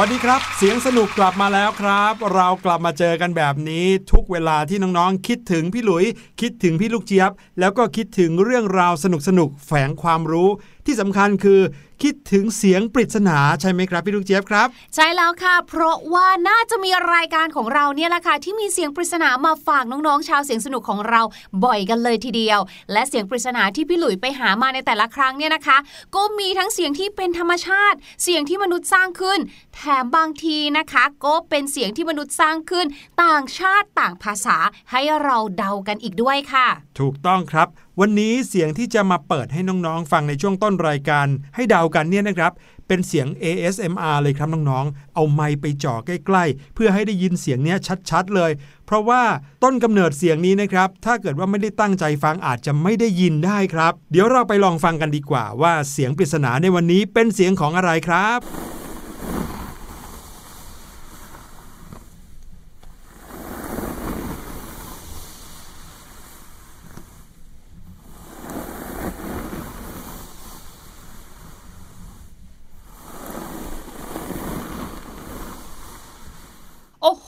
วัสดีครับ เสียงสนุกกลับมาแล้วครับ เรากลับมาเจอกันแบบนี้ทุกเวลาที่น้องๆ คิดถึงพี่หลุย คิดถึงพี่ลูกเจี๊ยบ แล้วก็คิดถึงเรื่องราวสนุกๆแฝงความรู้ ที่สำคัญคือคิดถึงเสียงปริศนาใช่ไหมครับพี่ลูกเจี๊ยบครับ ใช่แล้วค่ะ เพราะว่าน่าจะมีรายการของเราเนี่ยแหละค่ะที่มีเสียงปริศนามาฝากน้องๆ ชาวเสียงสนุกของเราบ่อยกันเลยทีเดียว และเสียงปริศนาที่พี่หลุยไปหามาในแต่ละครั้งเนี่ยนะคะ ก็มีทั้งเสียงที่เป็นธรรมชาติ เสียงที่มนุษย์สร้างขึ้น แถมบางทีนะคะ ก็เป็นเสียงที่มนุษย์สร้างขึ้น ต่างชาติต่างภาษาให้เราเดากันอีกด้วยค่ะ ถูกต้องครับ วันนี้เสียงที่จะมาเปิดให้น้องๆ ฟังในช่วงต้นรายการ ให้เดากันเนี่ยนะครับ เป็นเสียง ASMR เลยครับน้องๆ เอาไมค์ไปจ่อใกล้ๆ เพื่อให้ได้ยินเสียงเนี้ยชัดๆเลย เพราะว่าต้นกำเนิดเสียงนี้นะครับ ถ้าเกิดว่าไม่ได้ตั้งใจฟังอาจจะไม่ได้ยินได้ครับ เดี๋ยวเราไปลองฟังกันดีกว่าว่าเสียงปริศนาในวันนี้เป็นเสียงของอะไรครับ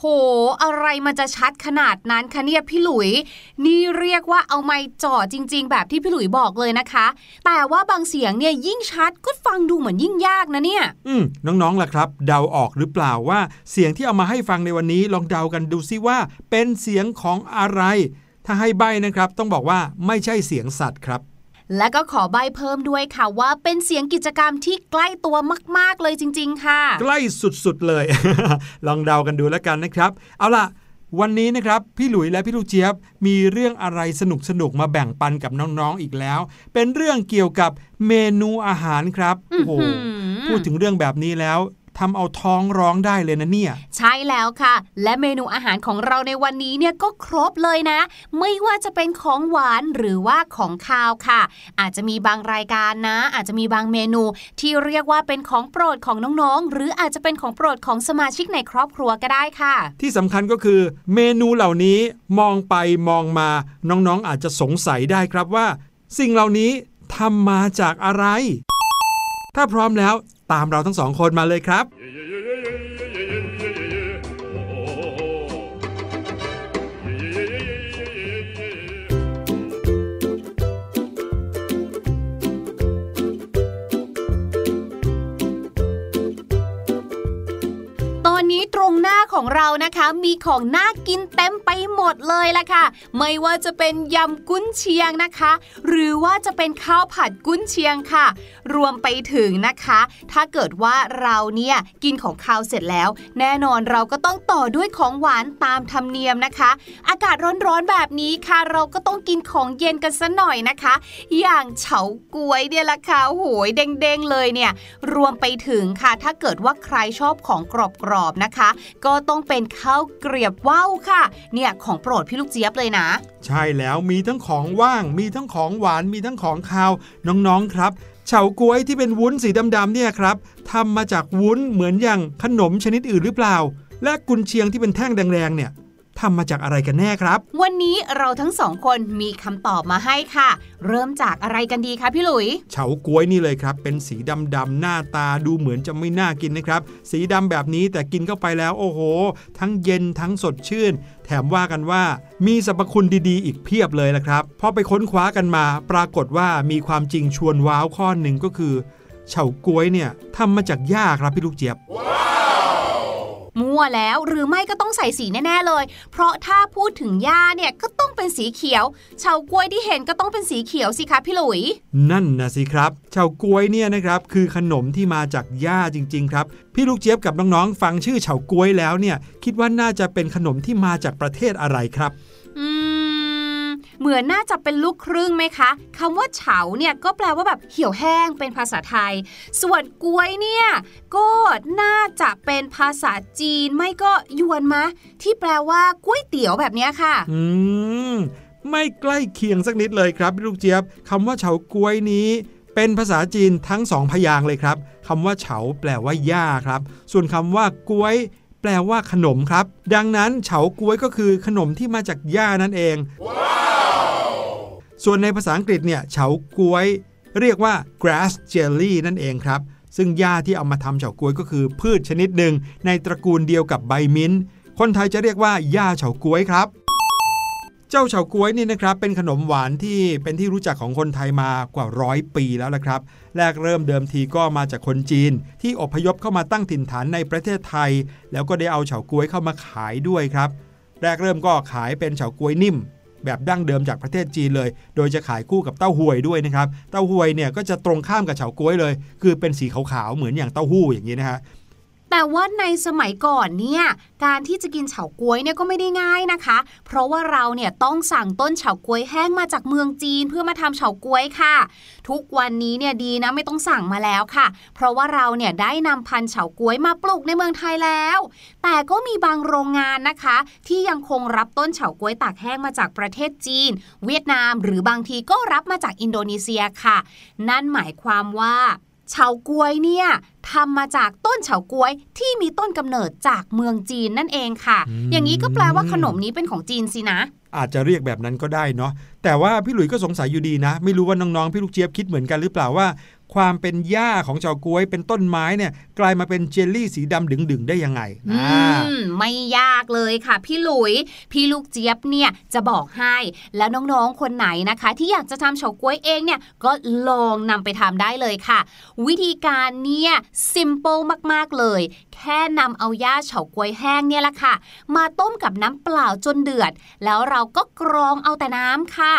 โอ้โห อะไรมันจะชัดขนาดนั้นคะเนี่ยพี่หลุย นี่เรียกว่าเอาไม้จ่อจริง ๆ แบบที่พี่หลุยบอกเลยนะคะ แต่ว่าบางเสียงเนี่ยยิ่งชัดก็ฟังดูเหมือนยิ่งยากนะเนี่ย อืมน้องๆล่ะครับ เดาออกหรือเปล่าว่าเสียงที่เอามาให้ฟังในวันนี้ลองเดากันดูซิว่า เป็นเสียงของอะไร ถ้าให้ใบนะครับ ต้องบอกว่าไม่ใช่เสียงสัตว์ครับ และก็ขอใบเพิ่มด้วยค่ะว่าเป็นเสียงกิจกรรมที่ใกล้ตัวมาก ๆ เลยจริง ๆ ค่ะ ใกล้สุด ๆ เลย ลองเดากันดูแล้วกันนะครับ เอาล่ะ วันนี้นะครับ พี่หลุยและพี่ลูกเจี๊ยบ มีเรื่องอะไรสนุกๆมาแบ่งปันกับน้อง ๆ อีกแล้ว เป็นเรื่องเกี่ยวกับเมนูอาหารครับโอ้โหอื้อหือพูดถึงเรื่องแบบนี้แล้ว ทำเอาท้องร้องได้เลยนะเนี่ย ใช่แล้วค่ะ และเมนูอาหารของเราในวันนี้เนี่ยก็ครบเลยนะ ไม่ว่าจะเป็นของหวานหรือว่าของคาวค่ะ อาจจะมีบางรายการนะ อาจจะมีบางเมนูที่เรียกว่าเป็นของโปรดของน้องๆ หรืออาจจะเป็นของโปรดของสมาชิกในครอบครัวก็ได้ค่ะ ที่สำคัญก็คือเมนูเหล่านี้มองไปมองมาน้องๆอาจจะสงสัยได้ครับว่า สิ่งเหล่านี้ทำมาจากอะไร ถ้าพร้อมแล้วตามเราทั้งสองคนมาเลยครับ อนนี้ตรงหน้าของเรานะคะ มีของน่ากินเต็มไปหมดเลยละค่ะ ไม่ว่าจะเป็นยำกุ้นเชียงนะคะ หรือว่าจะเป็นข้าวผัดกุ้นเชียงค่ะ รวมไปถึงนะคะ ถ้าเกิดว่าเราเนี่ยกินของข้าวเสร็จแล้ว แน่นอนเราก็ต้องต่อด้วยของหวานตามธรรมเนียมนะคะ อากาศร้อนๆแบบนี้ค่ะ เราก็ต้องกินของเย็นกันซะหน่อยนะคะ อย่างเฉาก๊วยเนี่ยละค่ะโหยเด้งๆเลยเนี่ย รวมไปถึงค่ะ ถ้าเกิดว่าใครชอบของกรอบๆนะคะ ก็ต้องเป็นข้าวเกรียบว่าวค่ะ เนี่ยของโปรดพี่ลูกเจี๊ยบเลยนะ ใช่แล้วมีทั้งของว่าง มีทั้งของหวานมีทั้งของคาวน้องๆครับเฉาก๊วยที่เป็นวุ้นสีดำๆเนี่ยครับทำมาจากวุ้นเหมือนอย่างขนมชนิดอื่นหรือเปล่า และกุนเชียงที่เป็นแท่งแดงๆเนี่ย ทำมาจากอะไรกันแน่ครับ วันนี้เราทั้งสองคนมีคำตอบมาให้ค่ะ เริ่มจากอะไรกันดีคะพี่หลุย เฉาก๊วยนี่เลยครับ เป็นสีดำๆหน้าตาดูเหมือนจะไม่น่ากินนะครับ สีดำแบบนี้แต่กินเข้าไปแล้วโอ้โห ทั้งเย็นทั้งสดชื่น แถมว่ากันว่า มีสรรพคุณดีๆ อีกเพียบเลยนะครับพอไปค้นคว้ากันมา ปรากฏว่ามีความจริงชวนว้าวข้อหนึ่งก็คือ เฉาก๊วยเนี่ยทำมาจากหญ้าครับพี่ลูกเจี๊ยบ มั่วแล้วหรือไม่ก็ต้องใส่สีแน่ๆเลย เพราะถ้าพูดถึงหญ้าเนี่ยก็ต้องเป็นสีเขียวเฉาก๊วยที่เห็นก็ต้องเป็นสีเขียวสิคะพี่หลุย นั่นนะสิครับเฉาก๊วยเนี่ยนะครับคือขนมที่มาจากหญ้าจริง ๆ ครับ พี่ลูกเจี๊ยบกับน้องๆฟังชื่อเฉาก๊วยแล้วเนี่ย คิดว่าน่าจะเป็นขนมที่มาจากประเทศอะไรครับ อืม เหมือนน่าจะเป็นลูกครึ่งไหมคะคำว่าเฉาเนี่ยก็แปลว่าแบบเหี่ยวแห้งเป็นภาษาไทย ส่วนกล้วยเนี่ยก็น่าจะเป็นภาษาจีนไม่ก็ยวนมะ ที่แปลว่าก๋วยเตี๋ยวแบบนี้ค่ะ อืมไม่ใกล้เคียงสักนิดเลยครับพี่ลูกเจี๊ยบคำว่าเฉาก๊วยนี้ เป็นภาษาจีนทั้งสองพยางเลยครับคำว่าเฉาแปลว่าหญ้าครับ ส่วนคำว่าก๊วยแปลว่าขนมครับ ดังนั้นเฉาก๊วยก็คือขนมที่มาจากหญ้านั่นเอง ส่วนในภาษาอังกฤษเนี่ยเฉาก๊วย เรียกว่า grass jelly นั่นเองครับ ซึ่งหญ้าที่เอามาทำเฉาก๊วยก็คือพืชชนิดหนึ่งในตระกูลเดียวกับใบมิ้นท์คนไทยจะเรียกว่าหญ้าเฉาก๊วยครับ เจ้าเฉาก๊วยนี่นะครับเป็นขนมหวานที่เป็นที่รู้จักของคนไทยมากว่าร้อยปีแล้วละครับ แรกเริ่มเดิมทีก็มาจากคนจีน ที่อพยพเข้ามาตั้งถิ่นฐานในประเทศไทย แล้วก็ได้เอาเฉาก๊วยเข้ามาขายด้วยครับ แรกเริ่มก็ขายเป็นเฉาก๊วยนิ่ม แบบดั้งเดิมจากประเทศจีนเลย โดยจะขายคู่กับเต้าหวยด้วยนะครับ เต้าหวยเนี่ยก็จะตรงข้ามกับเฉาก๊วยเลย คือเป็นสีขาวๆเหมือนอย่างเต้าหู้อย่างนี้นะฮะ แต่ว่าในสมัยก่อนเนี่ยการที่จะกินเฉาก๊วยเนี่ยก็ไม่ได้ง่ายนะคะ เพราะว่าเราเนี่ยต้องสั่งต้นเฉาก๊วยแห้งมาจากเมืองจีนเพื่อมาทำเฉาก๊วยค่ะ ทุกวันนี้เนี่ยดีนะไม่ต้องสั่งมาแล้วค่ะ เพราะว่าเราเนี่ยได้นำพันธุ์เฉาก๊วยมาปลูกในเมืองไทยแล้ว แต่ก็มีบางโรงงานนะคะ ที่ยังคงรับต้นเฉาก๊วยตากแห้งมาจากประเทศจีน เวียดนาม หรือบางทีก็รับมาจากอินโดนีเซียค่ะ นั่นหมายความว่า เฉาก๊วยเนี่ยทำมาจากต้นเฉาก๊วยที่มีต้นกำเนิดจากเมืองจีนนั่นเองค่ะอืมอย่างนี้ก็แปลว่าขนมนี้เป็นของจีนสินะ อาจจะเรียกแบบนั้นก็ได้เนาะแต่ว่าพี่หลุยส์ก็สงสัยอยู่ดีนะ ไม่รู้ว่าน้องๆพี่ลูกเจี๊ยบคิดเหมือนกันหรือเปล่าว่า ความเป็นหญ้าของเฉาก๊วยเป็นต้นไม้เนี่ยกลายมาเป็นเจลลี่สีดำดึงๆได้ยังไงอือ่ามไม่ยากเลยค่ะ พี่หลุย พี่ลูกเจี๊ยบเนี่ยจะบอกให้แล้วน้องๆคนไหนนะคะ ที่อยากจะทำเฉาก๊วยเองเนี่ยก็ลองนำไปทำได้เลยค่ะ วิธีการเนี่ยซิมเ l ิลมากๆเลย แค่นำเอาย่าเฉาก๊วยแห้งเนี่ยแหละค่ะ มาต้มกับน้ำเปล่าจนเดือด แล้วเราก็กรองเอาแต่น้ำค่ะ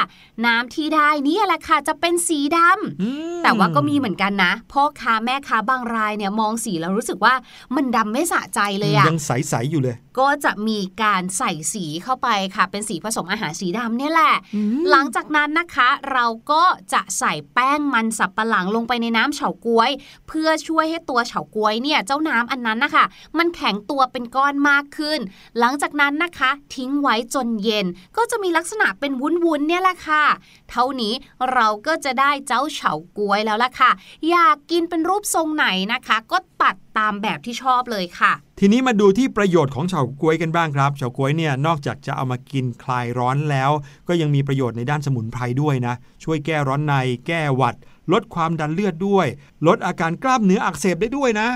น้ำที่ได้เนี่ยแหละค่ะจะเป็นสีดำอืมแต่ว่าก็มีเหมือนกันนะพ่อค้าแม่ค้าบางรายเนี่ยมองสีแล้วรู้สึกว่ามันดำไม่สะใจเลยอะยังใสๆอยู่เลย ก็จะมีการใส่สีเข้าไปค่ะ เป็นสีผสมอาหารสีดำเนี่ยแหละ หลังจากนั้นนะคะ เราก็จะใส่แป้งมันสับปะหลังลงไปในน้ำเฉาก๊วย เพื่อช่วยให้ตัวเฉาก๊วยเนี่ยเจ้าน้ำอันนั้นนะคะมันแข็งตัวเป็นก้อนมากขึ้น หลังจากนั้นนะคะ ทิ้งไว้จนเย็น ก็จะมีลักษณะเป็นวุ้นๆเนี่ยแหละค่ะ เท่านี้เราก็จะได้เจ้าเฉาก๊วยแล้วล่ะค่ะ อยากกินเป็นรูปทรงไหนนะคะ ก็ตัดตามแบบที่ชอบเลยค่ะ ทีนี้มาดูที่ประโยชน์ของเฉาก๊วยกันบ้างครับเฉาก๊วยเนี่ยนอกจากจะเอามากินคลายร้อนแล้ว ก็ยังมีประโยชน์ในด้านสมุนไพรด้วยนะ ช่วยแก้ร้อนใน แก้หวัด ลดความดันเลือดด้วย ลดอาการกล้ามเนื้ออักเสบได้ด้วยนะ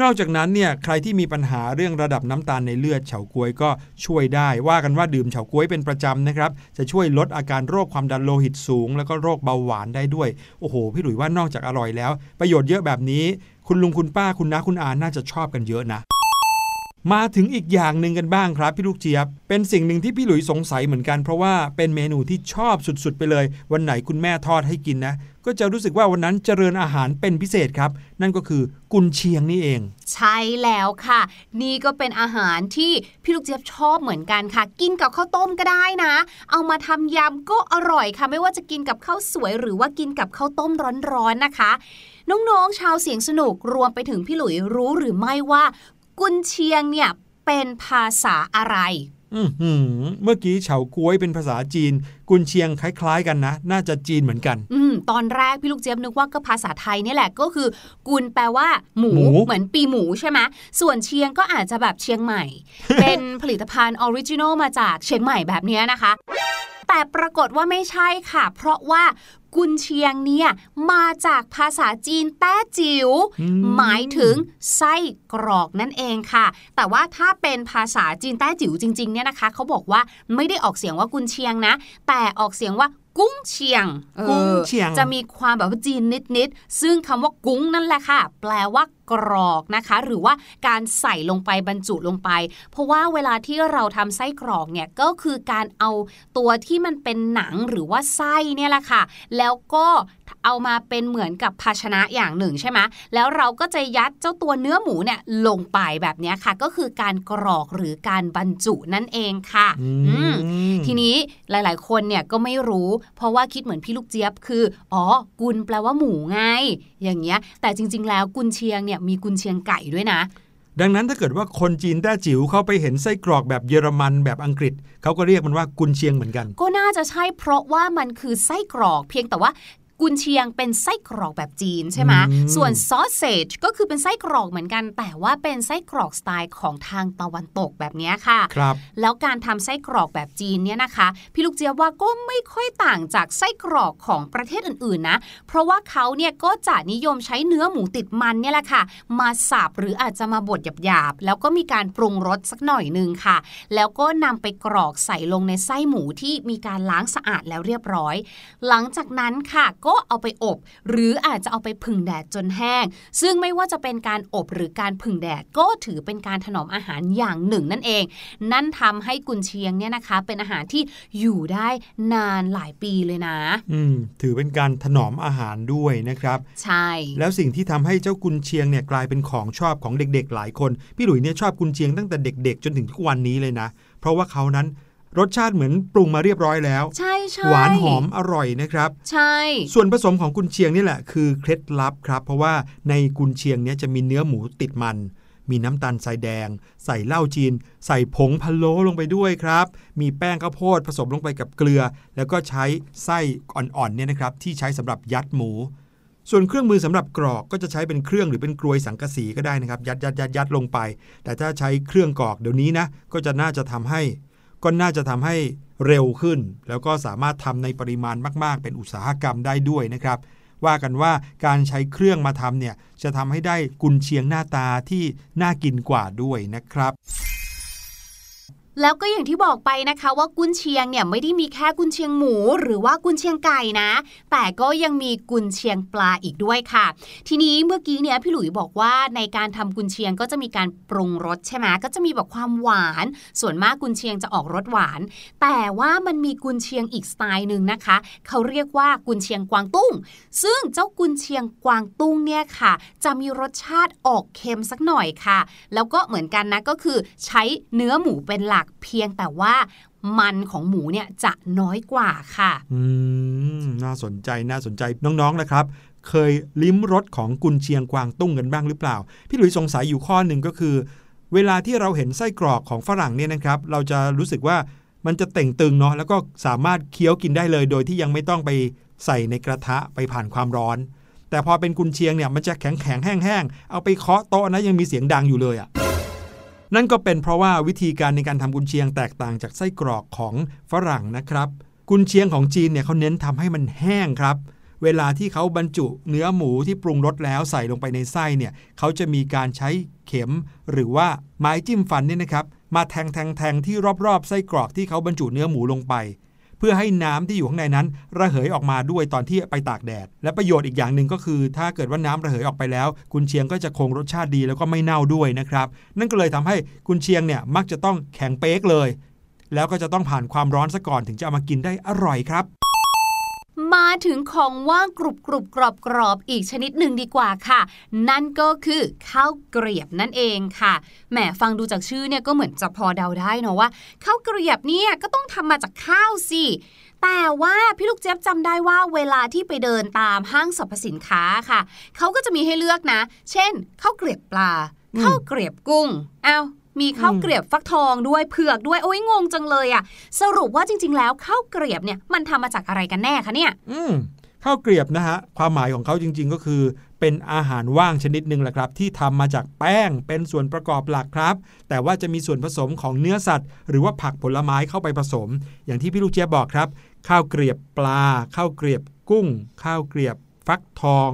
นอกจากนั้นเนี่ยใครที่มีปัญหาเรื่องระดับน้ำตาลในเลือดเฉาก๊วยก็ช่วยได้ ว่ากันว่าดื่มเฉาก๊วยเป็นประจำนะครับ จะช่วยลดอาการโรคความดันโลหิตสูง แล้วก็โรคเบาหวานได้ด้วย โอ้โห พี่หลุยว่านอกจากอร่อยแล้ว ประโยชน์เยอะแบบนี้ คุณลุงคุณป้าคุณน้าคุณอาน่าจะชอบกันเยอะนะ มาถึงอีกอย่างหนึ่งกันบ้างครับพี่ลูกเจี๊ยบ เป็นสิ่งหนึ่งที่พี่หลุยสงสัยเหมือนกันเพราะว่าเป็นเมนูที่ชอบสุดๆ ไปเลย วันไหนคุณแม่ทอดให้กินนะ ก็จะรู้สึกว่าวันนั้นเจริญอาหารเป็นพิเศษครับ นั่นก็คือกุนเชียงนี่เอง ใช่แล้วค่ะ นี่ก็เป็นอาหารที่พี่ลูกเจี๊ยบชอบเหมือนกันค่ะ กินกับข้าวต้มก็ได้นะ เอามาทำยำก็อร่อยค่ะ ไม่ว่าจะกินกับข้าวสวยหรือว่ากินกับข้าวต้มร้อนๆนะคะน้อง ๆ ชาวเสียงสนุกรวมไปถึงพี่หลุยรู้หรือไม่ว่า กุนเชียงเนี่ยเป็นภาษาอะไรอือหือเมื่อกี้เฉาก๊วยเป็นภาษาจีน กุนเชียงคล้ายๆ กันนะ น่าจะจีนเหมือนกัน อืมตอนแรกพี่ลูกเจี๊ยบนึกว่าก็ภาษาไทยเนี่ยแหละก็คือ กุนแปลว่าหมูหมู เหมือนปีหมูใช่ไหมส่วนเชียงก็อาจจะแบบเชียงใหม่ เป็นผลิตภัณฑ์ original มาจากเชียงใหม่แบบเนี้ยนะคะแต่ปรากฏว่าไม่ใช่ค่ะ เพราะว่า กุนเชียงเนี่ยมาจากภาษาจีนแต้จิ๋วอืมหมายถึงไส้กรอกนั่นเองค่ะ แต่ว่าถ้าเป็นภาษาจีนแต้จิ๋วจริงๆเนี่ยนะคะเขาบอกว่าไม่ได้ออกเสียงว่ากุนเชียงนะ แต่ออกเสียงว่ากุ้งเชียงออกุ้งเชียง จะมีความแบบว่าจีนนิดๆ ซึ่งคำว่ากุ้งนั่นแหละค่ะ แปลว่ากรอกนะคะ หรือว่าการใส่ลงไปบรรจุลงไป เพราะว่าเวลาที่เราทำไส้กรอกเนี่ยก็คือการเอาตัวที่มันเป็นหนังหรือว่าไส้เนี่ยแหละค่ะ แล้วก็เอามาเป็นเหมือนกับภาชนะอย่างหนึ่งใช่ไหมแล้วเราก็จะยัดเจ้าตัวเนื้อหมูเนี่ยลงไปแบบเนี้ยค่ะ ก็คือการกรอกหรือการบรรจุนั่นเองค่ะอือืมมทีนี้หลาย ๆ คนเนี่ยก็ไม่รู้ เพราะว่าคิดเหมือนพี่ลูกเจี๊ยบคือ อ๋อ กุนแปลว่าหมูไง อย่างเงี้ย แต่จริง ๆ แล้วกุนเชียงเนี่ยมีกุนเชียงไก่ด้วยนะ ดังนั้นถ้าเกิดว่าคนจีนแต้จิ๋วเขาไปเห็นไส้กรอกแบบเยอรมันแบบอังกฤษ เขาก็เรียกมันว่ากุนเชียงเหมือนกัน ก็น่าจะใช่เพราะว่ามันคือไส้กรอก เพียงแต่ว่า กุนเชียงเป็นไส้กรอกแบบจีนใช่ไหมอืมส่วนซอสเซจก็คือเป็นไส้กรอกเหมือนกัน แต่ว่าเป็นไส้กรอกสไตล์ของทางตะวันตกแบบเนี้ยค่ะครับแล้วการทำไส้กรอกแบบจีนเนี่ยนะคะ พี่ลูกเจี๊ยบว่าก็ไม่ค่อยต่างจากไส้กรอกของประเทศอื่นๆนะ เพราะว่าเขาเนี่ยก็จะนิยมใช้เนื้อหมูติดมันเนี่ยแหละค่ะ มาสับหรืออาจจะมาบดหยาบๆ แล้วก็มีการปรุงรสสักหน่อยหนึงค่ะ แล้วก็นำไปกรอกใส่ลงในไส้หมูที่มีการล้างสะอาดแล้วเรียบร้อย หลังจากนั้นค่ะก็เอาไปอบ หรืออาจจะเอาไปผึ่งแดดจนแห้ง ซึ่งไม่ว่าจะเป็นการอบหรือการผึ่งแดดก็ถือเป็นการถนอมอาหารอย่างหนึ่งนั่นเอง นั่นทำให้กุนเชียงเนี่ยนะคะ เป็นอาหารที่อยู่ได้นานหลายปีเลยนะ อืมถือเป็นการถนอมอาหารด้วยนะครับ ใช่ แล้วสิ่งที่ทำให้เจ้ากุนเชียงเนี่ยกลายเป็นของชอบของเด็กๆ หลายคน พี่หลุยเนี่ยชอบกุนเชียงตั้งแต่เด็ก ๆ จนถึงทุกวันนี้เลยนะ เพราะว่าเขานั้น รสชาติเหมือนปรุงมาเรียบร้อยแล้ว ใช่ใช่หวานหอมอร่อยนะครับ ใช่ ส่วนผสมของกุนเชียงนี่แหละคือเคล็ดลับครับ เพราะว่าในกุนเชียงเนี่ยจะมีเนื้อหมูติดมัน มีน้ำตาลทรายแดง ใส่เหล้าจีน ใส่ผงพะโล้ลงไปด้วยครับ มีแป้งข้าวโพดผสมลงไปกับเกลือ แล้วก็ใช้ไส้อ่อนๆเนี่ยนะครับที่ใช้สำหรับยัดหมูส่วนเครื่องมือสำหรับกรอกก็จะใช้เป็นเครื่องหรือเป็นกรวยสังกะสีก็ได้นะครับ ยัดยัดยัดยัดลงไป แต่ถ้าใช้เครื่องกรอกเดี๋ยวนี้นะ ก็จะน่าจะทำให้ ก็น่าจะทำให้เร็วขึ้น แล้วก็สามารถทำในปริมาณมาก ๆ เป็นอุตสาหกรรมได้ด้วยนะครับ ว่ากันว่าการใช้เครื่องมาทำเนี่ยจะทำให้ได้กุนเชียงหน้าตาที่น่ากินกว่าด้วยนะครับ แล้วก็อย่างที่บอกไปนะคะว่ากุนเชียงเนี่ยไม่ได้มีแค่กุนเชียงหมู หรือว่ากุนเชียงไก่นะ แต่ก็ยังมีกุนเชียงปลาอีกด้วยค่ะ ทีนี้เมื่อกี้เนี่ยพี่หลุยบอกว่าในการทำกุนเชียงก็จะมีการปรุงรสใช่ไหมก็จะมีแบบความหวาน ส่วนมากกุนเชียงจะออกรสหวาน แต่ว่ามันมีกุนเชียงอีกสไตล์หนึ่งนะคะ เขาเรียกว่ากุนเชียงกวางตุ้ง ซึ่งเจ้ากุนเชียงกวางตุ้งเนี่ยค่ะ จะมีรสชาติออกเค็มสักหน่อยค่ะ แล้วก็เหมือนกันนะก็คือใช้เนื้อหมูเป็นหลักเพียงแต่ว่ามันของหมูเนี่ยจะน้อยกว่าค่ะ อืม น่าสนใจ น่าสนใจน้องๆนะครับ เคยลิ้มรสของกุนเชียงกวางตุ้งกันบ้างหรือเปล่า พี่หลุยสงสัยอยู่ข้อหนึ่งก็คือ เวลาที่เราเห็นไส้กรอกของฝรั่งเนี่ยนะครับ เราจะรู้สึกว่ามันจะเต่งตึงเนาะ แล้วก็สามารถเคี้ยวกินได้เลย โดยที่ยังไม่ต้องไปใส่ในกระทะไปผ่านความร้อน แต่พอเป็นกุนเชียงเนี่ย มันจะแข็งแข็งๆแห้งๆเอาไปเคาะโต๊ะนะยังมีเสียงดังอยู่เลยอะ่ะ นั่นก็เป็นเพราะว่าวิธีการในการทำกุนเชียงแตกต่างจากไส้กรอกของฝรั่งนะครับ กุนเชียงของจีนเนี่ยเขาเน้นทำให้มันแห้งครับ เวลาที่เขาบรรจุเนื้อหมูที่ปรุงรสแล้วใส่ลงไปในไส้เนี่ยเขาจะมีการใช้เข็ม หรือว่าไม้จิ้มฟันเนี่ยนะครับมาแทงแทงแทงที่รอบๆไส้กรอกที่เขาบรรจุเนื้อหมูลงไป พื่อให้น้ำที่อยู่ข้างในนั้น ระเหยออกมาด้วยตอนที่ไปตากแดด และประโยชน์อีกอย่างหนึ่งก็คือ ถ้าเกิดว่าน้ำระเหยออกไปแล้ว กุนเชียงก็จะคงรสชาติดีแล้วก็ไม่เน่าด้วยนะครับ นั่นก็เลยทำให้กุนเชียงเนี่ยมักจะต้องแข็งเป๊กเลย แล้วก็จะต้องผ่านความร้อนซะก่อนถึงจะเอามากินได้อร่อยครับ มาถึงของว่างกรุบกรุบกรอบกรอบอีกชนิดหนึ่งดีกว่าค่ะ นั่นก็คือข้าวเกรียบนั่นเองค่ะแหมฟังดูจากชื่อเนี่ยก็เหมือนจะพอเดาได้เนาะว่าข้าวเกรียบเนี่ยก็ต้องทำมาจากข้าวสิแต่ว่าพี่ลูกเจี๊ยบจำได้ว่าเวลาที่ไปเดินตามห้างสรรพสินค้าค่ะเขาก็จะมีให้เลือกนะ เช่นข้าวเกรียบปลาข้าวเกรียบกุ้งเอ้า มีข้าวเกรียบฟักทองด้วยเผือกด้วยโอ้ยงงจังเลยอะสรุปว่าจริง ๆ แล้วข้าวเกรียบเนี่ยมันทำมาจากอะไรกันแน่คะเนี่ย อืข้าวเกรียบนะฮะความหมายของเขาจริง ๆ ก็คือ เป็นอาหารว่างชนิดหนึ่งแหละครับ ที่ทำมาจากแป้งเป็นส่วนประกอบหลักครับ แต่ว่าจะมีส่วนผสมของเนื้อสัตว์ หรือว่าผักผลไม้เข้าไปผสม อย่างที่พี่ลูกเจี๊ยบบอกครับ ข้าวเกรียบปลา ข้าวเกรียบกุ้ง ข้าวเกรียบฟักทอง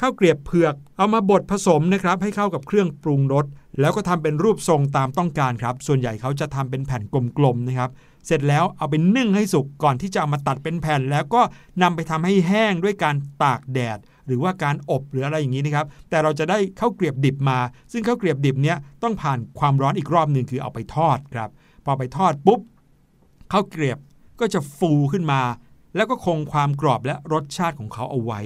ข้าวเกรียบเผือกเอามาบดผสมนะครับให้เข้ากับเครื่องปรุงรสแล้วก็ทำเป็นรูปทรงตามต้องการครับ ส่วนใหญ่เขาจะทำเป็นแผ่นกลมๆนะครับ เสร็จแล้วเอาไปนึ่งให้สุกก่อนที่จะเอามาตัดเป็นแผ่น แล้วก็นำไปทำให้แห้งด้วยการตากแดด หรือว่าการอบหรืออะไรอย่างนี้นะครับ แต่เราจะได้ข้าวเกรียบดิบมา ซึ่งข้าวเกรียบดิบเนี้ยต้องผ่านความร้อนอีกรอบหนึ่งคือเอาไปทอดครับ พอไปทอดปุ๊บข้าวเกรียบก็จะฟูขึ้นมา แล้วก็คงความกรอบและรสชาติของเขาเอาไว้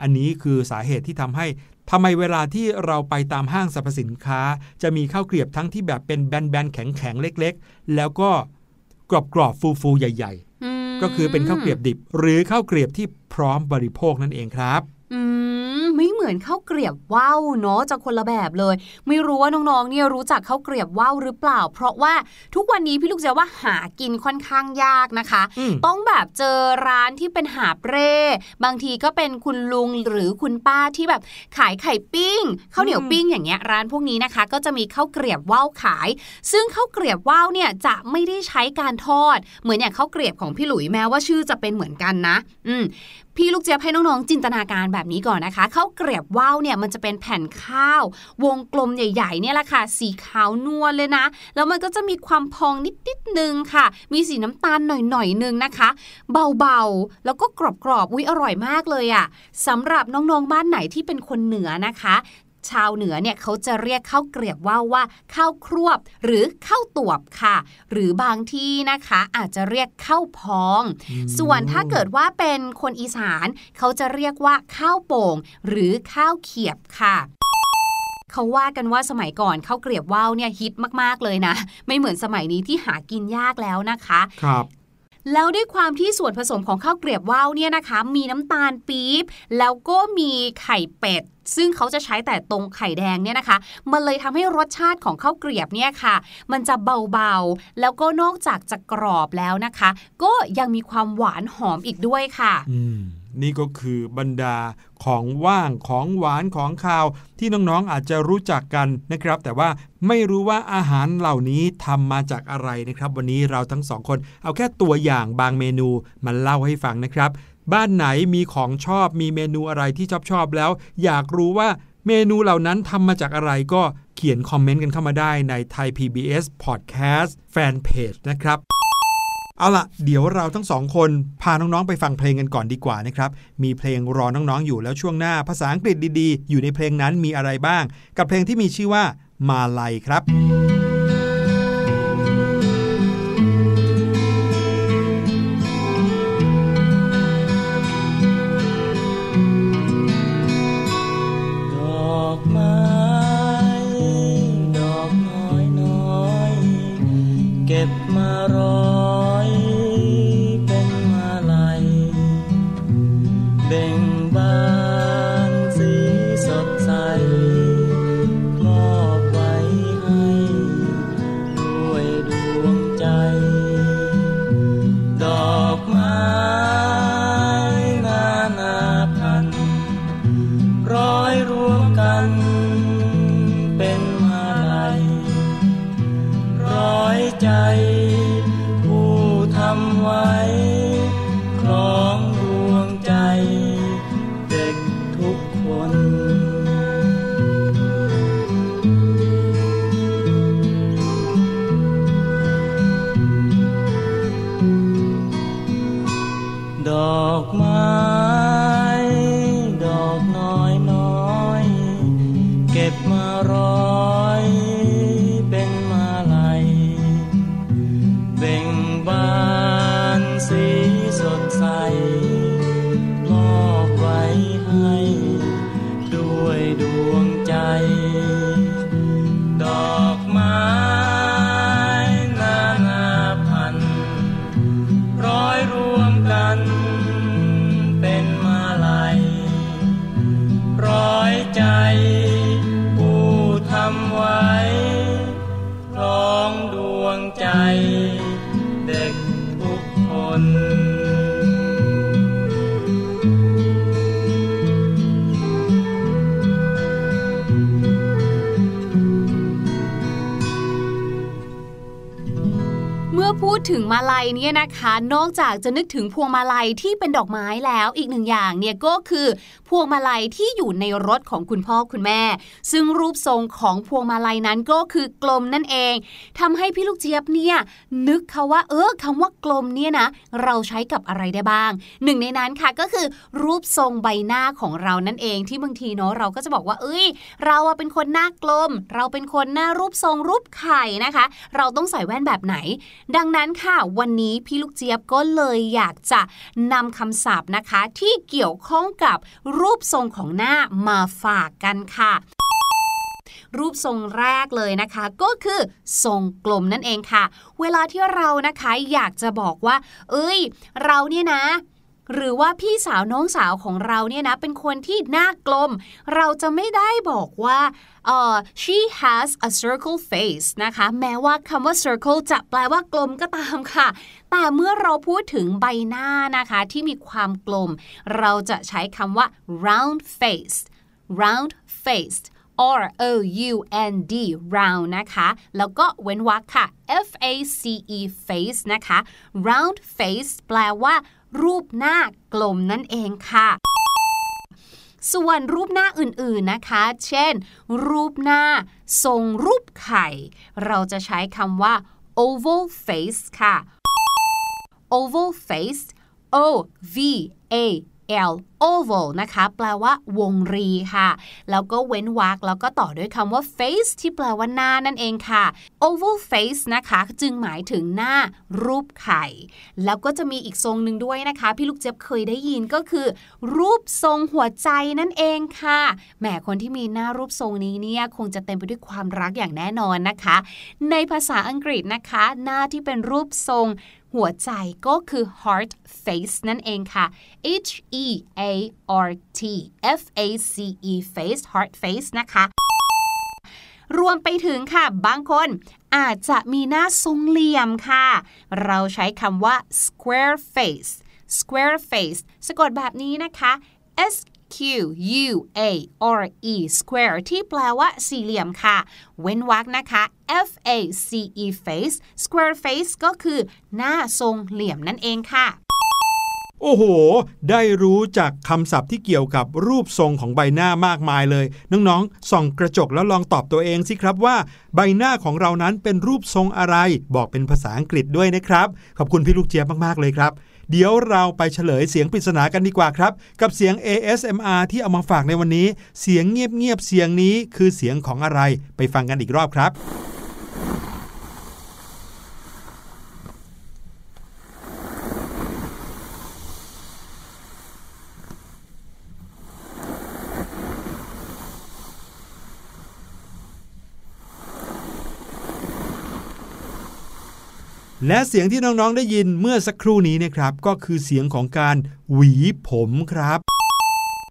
อันนี้คือสาเหตุที่ทำให้ทำไมเวลาที่เราไปตามห้างสรรพสินค้า จะมีข้าวเกรียบทั้งที่แบบเป็นแบนๆแข็งๆเล็ก ๆ แล้วก็กรอบๆฟูๆใหญ่ ๆ ก็คือเป็นข้าวเกรียบดิบ หรือข้าวเกรียบที่พร้อมบริโภคนั่นเองครับอื มไม่เหมือนมือนข้าวเกรียบว่าวเนาะจะคนละแบบเลย ไม่รู้ว่าน้องๆเนี่ยรู้จักข้าวเกรียบว่าวหรือเปล่า เพราะว่าทุกวันนี้พี่ลูกเจะว่าหากินค่อนข้างยากนะคะอืมต้องแบบเจอร้านที่เป็นหาบเร่ บางทีก็เป็นคุณลุงหรือคุณป้าที่แบบขายไข่ปิ้งข้าวเหนียวปิ้งอย่างเงี้ยร้านพวกนี้นะคะ ก็จะมีข้าวเกรียบว่าวขาย ซึ่งข้าวเกรียบว่าวเนี่ยจะไม่ได้ใช้การทอด เหมือนอย่างข้าวเกรียบของพี่หลุยแม้ว่าชื่อจะเป็นเหมือนกันนะ อืม พี่ลูกเจี๊ยบให้น้องๆจินตนาการแบบนี้ก่อนนะคะข้าวเกรียบว่าวเนี่ยมันจะเป็นแผ่นข้าว วงกลมใหญ่ๆเนี่ยแหละค่ะ สีขาวนวลเลยนะ แล้วมันก็จะมีความพองนิดๆนึงค่ะ มีสีน้ำตาลหน่อยๆนึงนะคะ เบาๆแล้วก็กรอบๆอุ้ยอร่อยมากเลยอะ่ะสำหรับน้องๆบ้านไหนที่เป็นคนเหนือนะคะ ชาวเหนือเนี่ยเขาจะเรียกข้าวเกรียบว่าวว่าข้าวครวบ หรือข้าวตวบค่ะ หรือบางที่นะคะอาจจะเรียกข้าวพอง ส่วนถ้าเกิดว่าเป็นคนอีสานเขาจะเรียกว่าข้าวโป่ง หรือข้าวเขียบค่ะเขาว่ากันว่าสมัยก่อนข้าวเกรียบว่าวเนี่ยฮิตมาก ๆ เลยนะ ไม่เหมือนสมัยนี้ที่หากินยากแล้วนะคะ ครับ แล้วด้วยความที่ส่วนผสมของข้าวเกรียบว่าวเนี่ยนะคะ มีน้ำตาลปี๊บแล้วก็มีไข่เป็ดซึ่งเขาจะใช้แต่ตรงไข่แดงเนี่ยนะคะ มันเลยทำให้รสชาติของข้าวเกรียบเนี่ยค่ะ มันจะเบาๆ แล้วก็นอกจากจะกรอบแล้วนะคะ ก็ยังมีความหวานหอมอีกด้วยค่ะ อืม นี่ก็คือบรรดาของว่างของหวานของคาว ที่น้องๆอาจจะรู้จักกันนะครับ แต่ว่าไม่รู้ว่าอาหารเหล่านี้ทำมาจากอะไรนะครับ วันนี้เราทั้งสองคนเอาแค่ตัวอย่างบางเมนูมาเล่าให้ฟังนะครับ บ้านไหนมีของชอบมีเมนูอะไรที่ชอบชอบแล้ว อยากรู้ว่าเมนูเหล่านั้นทำมาจากอะไรก็เขียนคอมเมนต์กันเข้ามาได้ใน Thai PBS Podcast Fanpage นะครับ เอาละเดี๋ยวเราทั้งสองคนพาน้องๆไปฟังเพลงกันก่อนดีกว่านะครับ มีเพลงรอน้องๆอยู่แล้วช่วงหน้าภาษาอังกฤษดีๆ อยู่ในเพลงนั้นมีอะไรบ้าง กับเพลงที่มีชื่อว่ามาลัยครับ มาลัยเนี่ยนะคะ นอกจากจะนึกถึงพวงมาลัยที่เป็นดอกไม้แล้วอีกหนึ่งอย่างเนี่ยก็คือพวงมาลัยที่อยู่ในรถของคุณพ่อคุณแม่ ซึ่งรูปทรงของพวงมาลัยนั้นก็คือกลมนั่นเองทำให้พี่ลูกเจี๊ยบเนี่ยนึกค่ะว่า เออคำว่ากลมเนี่ยนะเราใช้กับอะไรได้บ้าง หนึ่งในนั้นค่ะก็คือรูปทรงใบหน้าของเรานั่นเองที่บางทีเนาะเราก็จะบอกว่า เอ้ย เราเป็นคนหน้ากลม เราเป็นคนหน้ารูปทรงรูปไข่นะคะ เราต้องใส่แว่นแบบไหน ดังนั้นค่ะวันนี้พี่ลูกเจี๊ยบก็เลยอยากจะนำคำศัพท์นะคะ ที่เกี่ยวข้องกับรูปทรงของหน้ามาฝากกันค่ะรูปทรงแรกเลยนะคะ ก็คือทรงกลมนั่นเองค่ะ เวลาที่เรานะคะอยากจะบอกว่า เอ้ย เราเนี่ยนะ หรือว่าพี่สาวน้องสาวของเราเนี่ยนะเป็นคนที่หน้ากลม เราจะไม่ได้บอกว่าเอ่อ she has a circle face นะคะ แม้ว่าคำว่า circle จะแปลว่ากลมก็ตามค่ะ แต่เมื่อเราพูดถึงใบหน้านะคะที่มีความกลม เราจะใช้คำว่า round face round face R O U N D round นะคะ แล้วก็เว้นวรรคค่ะ F A C E face นะคะ round face แปลว่า รูปหน้ากลมนั่นเองค่ะส่วนรูปหน้าอื่นๆนะคะ เช่น รูปหน้าทรงรูปไข่ เราจะใช้คำว่า oval face ค่ะ oval face O V A L oval นะคะ แปลว่าวงรีค่ะ แล้วก็เว้นวรรคแล้วก็ต่อด้วยคำว่า face ที่แปลว่าหน้านั่นเองค่ะ oval face นะคะ จึงหมายถึงหน้ารูปไข่ แล้วก็จะมีอีกทรงหนึ่งด้วยนะคะ พี่ลูกเจี๊ยบเคยได้ยินก็คือ รูปทรงหัวใจนั่นเองค่ะแหมคนที่มีหน้ารูปทรงนี้เนี่ยคงจะเต็มไปด้วยความรักอย่างแน่นอนนะคะ ในภาษาอังกฤษนะคะ หน้าที่เป็นรูปทรง หัวใจก็คือ heart face นั่นเองค่ะ H E A R T F A C E face heart face นะคะ รวมไปถึงค่ะ บางคนอาจจะมีหน้าทรงเหลี่ยมค่ะ เราใช้คำว่า square face square face สะกดแบบนี้นะคะ S Q U A R E square ที่แปลว่าสี่เหลี่ยมค่ะ เว้นวรรคนะคะ F A C E face square face ก็คือหน้าทรงเหลี่ยมนั่นเองค่ะโอ้โห ได้รู้จากคำศัพท์ที่เกี่ยวกับรูปทรงของใบหน้ามากมายเลย น้องๆ ส่องกระจกแล้วลองตอบตัวเองสิครับว่า ใบหน้าของเรานั้นเป็นรูปทรงอะไร บอกเป็นภาษาอังกฤษด้วยนะครับ ขอบคุณพี่ลูกเจี๊ยบมากๆเลยครับ เดี๋ยวเราไปเฉลยเสียงปริศนากันดีกว่าครับ กับเสียง ASMR ที่เอามาฝากในวันนี้ เสียงเงียบๆเสียงนี้คือเสียงของอะไร ไปฟังกันอีกรอบครับ และเสียงที่น้องๆได้ยินเมื่อสักครู่นี้นะครับ ก็คือเสียงของการหวีผมครับ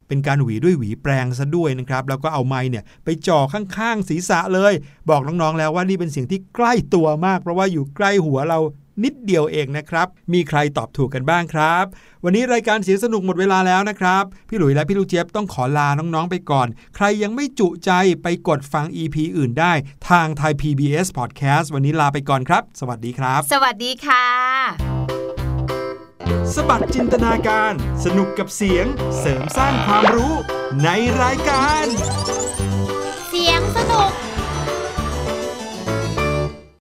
เป็นการหวีด้วยหวีแปรงซะด้วยนะครับ แล้วก็เอาไม้เนี่ยไปจ่อข้างๆศีรษะเลย บอกน้องๆแล้วว่านี่เป็นเสียงที่ใกล้ตัวมาก เพราะว่าอยู่ใกล้หัวเรา นิดเดียวเองนะครับ มีใครตอบถูกกันบ้างครับ วันนี้รายการเสียงสนุกหมดเวลาแล้วนะครับ พี่หลุยและพี่ลูกเจี๊ยบต้องขอลาน้องๆไปก่อน ใครยังไม่จุใจไปกดฟัง EP อื่นได้ ทางไทย PBS Podcast วันนี้ลาไปก่อนครับ สวัสดีครับ สวัสดีค่ะสบัดจินตนาการ สนุกกับเสียงเสริมสร้างความรู้ในรายการ